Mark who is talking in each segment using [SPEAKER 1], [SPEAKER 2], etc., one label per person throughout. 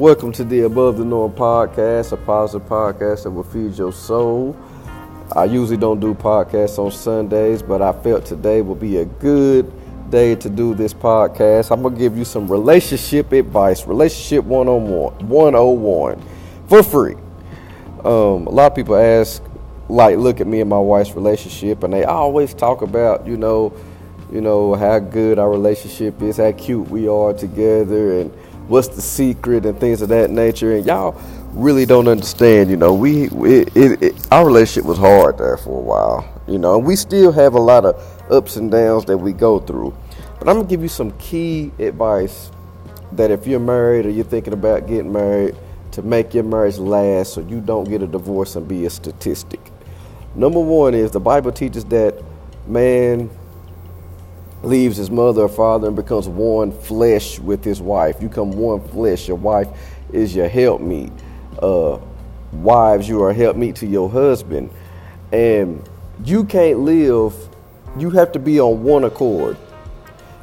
[SPEAKER 1] Welcome to the Above the Norm podcast, a positive podcast that will feed your soul. I usually don't do podcasts on Sundays, but I felt today would be a good day to do this podcast. I'm going to give you some relationship advice, relationship 101, 101 for free. Um, a lot of people ask, like, look at me and my wife's relationship, and they always talk about, you know, you know how good our relationship is, how cute we are together, and what's the secret and things of that nature. And y'all really don't understand. You know, we it, it, it, our relationship was hard there for a while. You know, and we still have a lot of ups and downs that we go through. But I'm gonna give you some key advice that if you're married or you're thinking about getting married, to make your marriage last so you don't get a divorce and be a statistic. Number one is the Bible teaches that man leaves his mother or father and becomes one flesh with his wife. You come one flesh. Your wife is your helpmeet. Uh, wives, you are helpmeet to your husband. And you can't live, you have to be on one accord.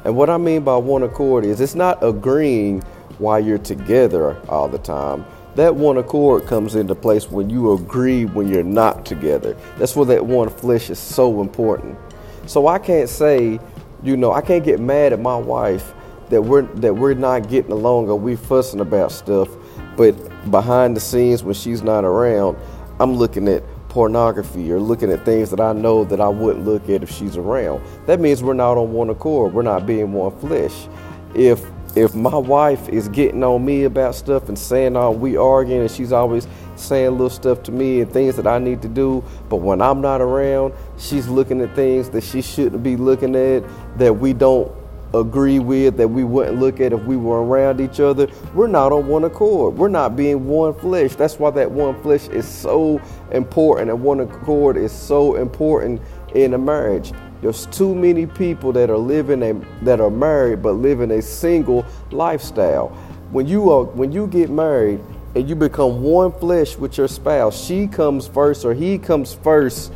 [SPEAKER 1] And what I mean by one accord is it's not agreeing while you're together all the time. That one accord comes into place when you agree when you're not together. That's where that one flesh is so important. So I can't say you know, I can't get mad at my wife that we're that we're not getting along or we fussing about stuff, but behind the scenes when she's not around, I'm looking at pornography or looking at things that I know that I wouldn't look at if she's around. That means we're not on one accord. We're not being one flesh. If if my wife is getting on me about stuff and saying oh, we arguing and she's always saying little stuff to me and things that I need to do, but when I'm not around, she's looking at things that she shouldn't be looking at that we don't agree with that we wouldn't look at if we were around each other. We're not on one accord. We're not being one flesh. That's why that one flesh is so important and one accord is so important in a marriage. There's too many people that are living a that are married but living a single lifestyle. When you are when you get married and you become one flesh with your spouse, she comes first or he comes first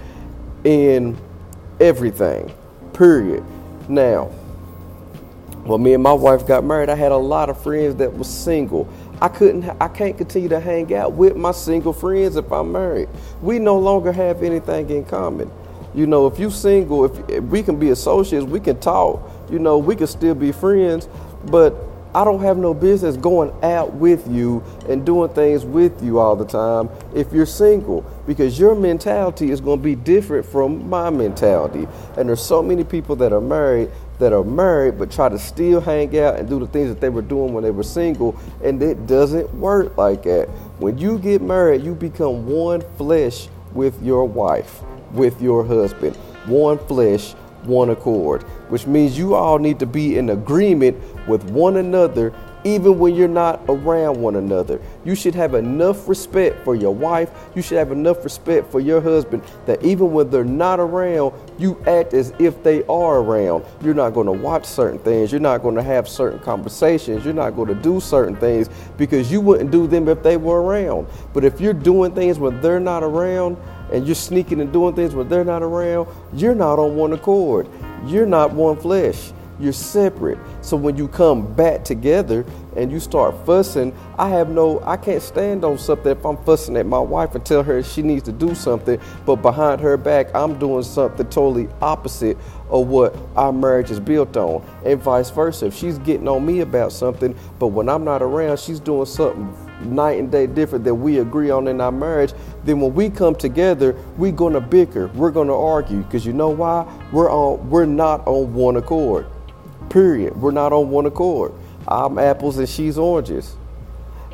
[SPEAKER 1] in everything. Period. Now, when me and my wife got married, I had a lot of friends that was single. I couldn't I can't continue to hang out with my single friends if I'm married. We no longer have anything in common. You know, if you single, if, if we can be associates, we can talk. You know, we can still be friends, but I don't have no business going out with you and doing things with you all the time if you're single because your mentality is going to be different from my mentality. And there's so many people that are married that are married but try to still hang out and do the things that they were doing when they were single and it doesn't work like that. When you get married, you become one flesh with your wife with your husband. One flesh, one accord, which means you all need to be in agreement with one another even when you're not around one another. You should have enough respect for your wife. You should have enough respect for your husband that even when they're not around, you act as if they are around. You're not going to watch certain things. You're not going to have certain conversations. You're not going to do certain things because you wouldn't do them if they were around. But if you're doing things when they're not around, and you're sneaking and doing things when they're not around, you're not on one accord. You're not one flesh. You're separate. So when you come back together and you start fussing, I have no, I can't stand on something if I'm fussing at my wife and tell her she needs to do something, but behind her back, I'm doing something totally opposite of what our marriage is built on, and vice versa. If she's getting on me about something, but when I'm not around, she's doing something night and day different that we agree on in our marriage, then when we come together, we're gonna bicker, we're gonna argue, because you know why? We're on, we're not on one accord. Period. We're not on one accord. I'm apples and she's oranges.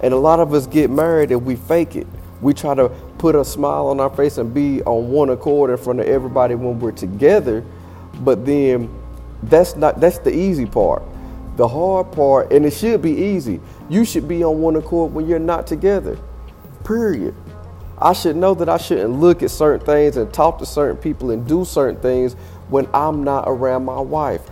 [SPEAKER 1] And a lot of us get married and we fake it. We try to put a smile on our face and be on one accord in front of everybody when we're together, but then that's not that's the easy part. The hard part, and it should be easy. You should be on one accord when you're not together. Period. I should know that I shouldn't look at certain things and talk to certain people and do certain things when I'm not around my wife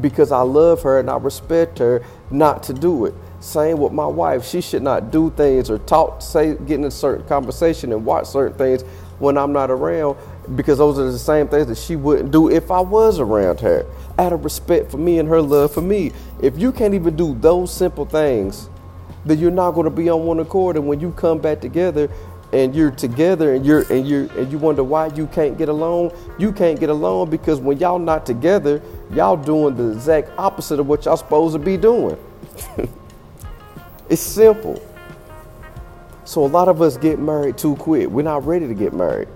[SPEAKER 1] because I love her and I respect her not to do it. Same with my wife. She should not do things or talk, say, get in a certain conversation and watch certain things when I'm not around because those are the same things that she wouldn't do if I was around her. Out of respect for me and her love for me. If you can't even do those simple things, then you're not going to be on one accord. And when you come back together, and you're together and you're and you and you wonder why you can't get along you can't get along because when y'all not together y'all doing the exact opposite of what y'all supposed to be doing. It's simple. So a lot of us get married too quick. We're not ready to get married.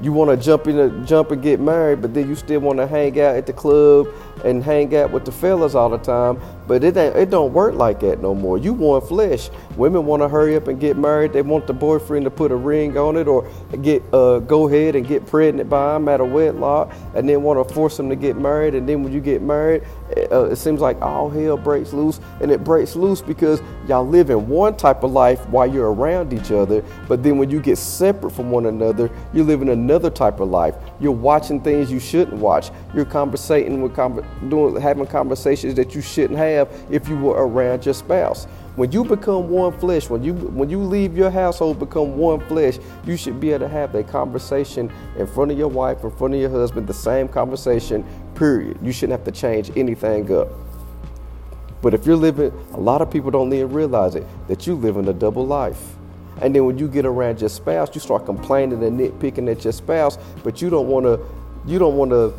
[SPEAKER 1] You want to jump in a, jump and get married, but then you still want to hang out at the club and hang out with the fellas all the time. But it ain't, it don't work like that no more. You want flesh. Women want to hurry up and get married. They want the boyfriend to put a ring on it or get uh, go ahead and get pregnant by him at a wedlock, and then want to force them to get married. And then when you get married, uh, it seems like all hell breaks loose, and it breaks loose because y'all live in one type of life while you're around each other. But then when you get separate from one another, you're living another type of life. You're watching things you shouldn't watch. You're conversating with doing having conversations that you shouldn't have if you were around your spouse. When you become one flesh, when you when you leave your household, become one flesh, you should be able to have that conversation in front of your wife, in front of your husband, the same conversation, period. You shouldn't have to change anything up. But if you're living, a lot of people don't even realize it, that you live in a double life. And then when you get around your spouse, you start complaining and nitpicking at your spouse, but you don't want to, you don't want to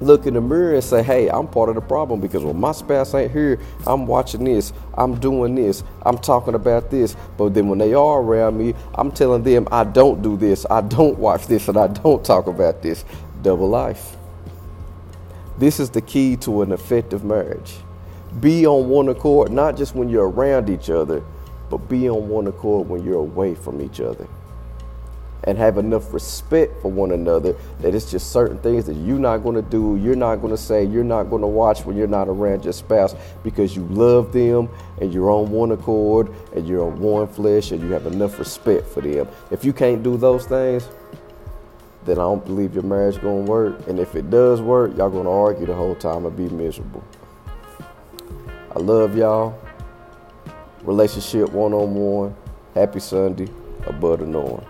[SPEAKER 1] look in the mirror and say, hey, I'm part of the problem because when my spouse ain't here, I'm watching this, I'm doing this, I'm talking about this. But then when they are around me, I'm telling them I don't do this, I don't watch this, and I don't talk about this. Double life. This is the key to an effective marriage. Be on one accord, not just when you're around each other, but be on one accord when you're away from each other and have enough respect for one another that it's just certain things that you're not going to do, you're not going to say, you're not going to watch when you're not around your spouse because you love them and you're on one accord and you're on one flesh and you have enough respect for them. If you can't do those things, then I don't believe your marriage going to work. And if it does work, y'all going to argue the whole time and be miserable. I love y'all. Relationship one on one. Happy Sunday. Above the Norm.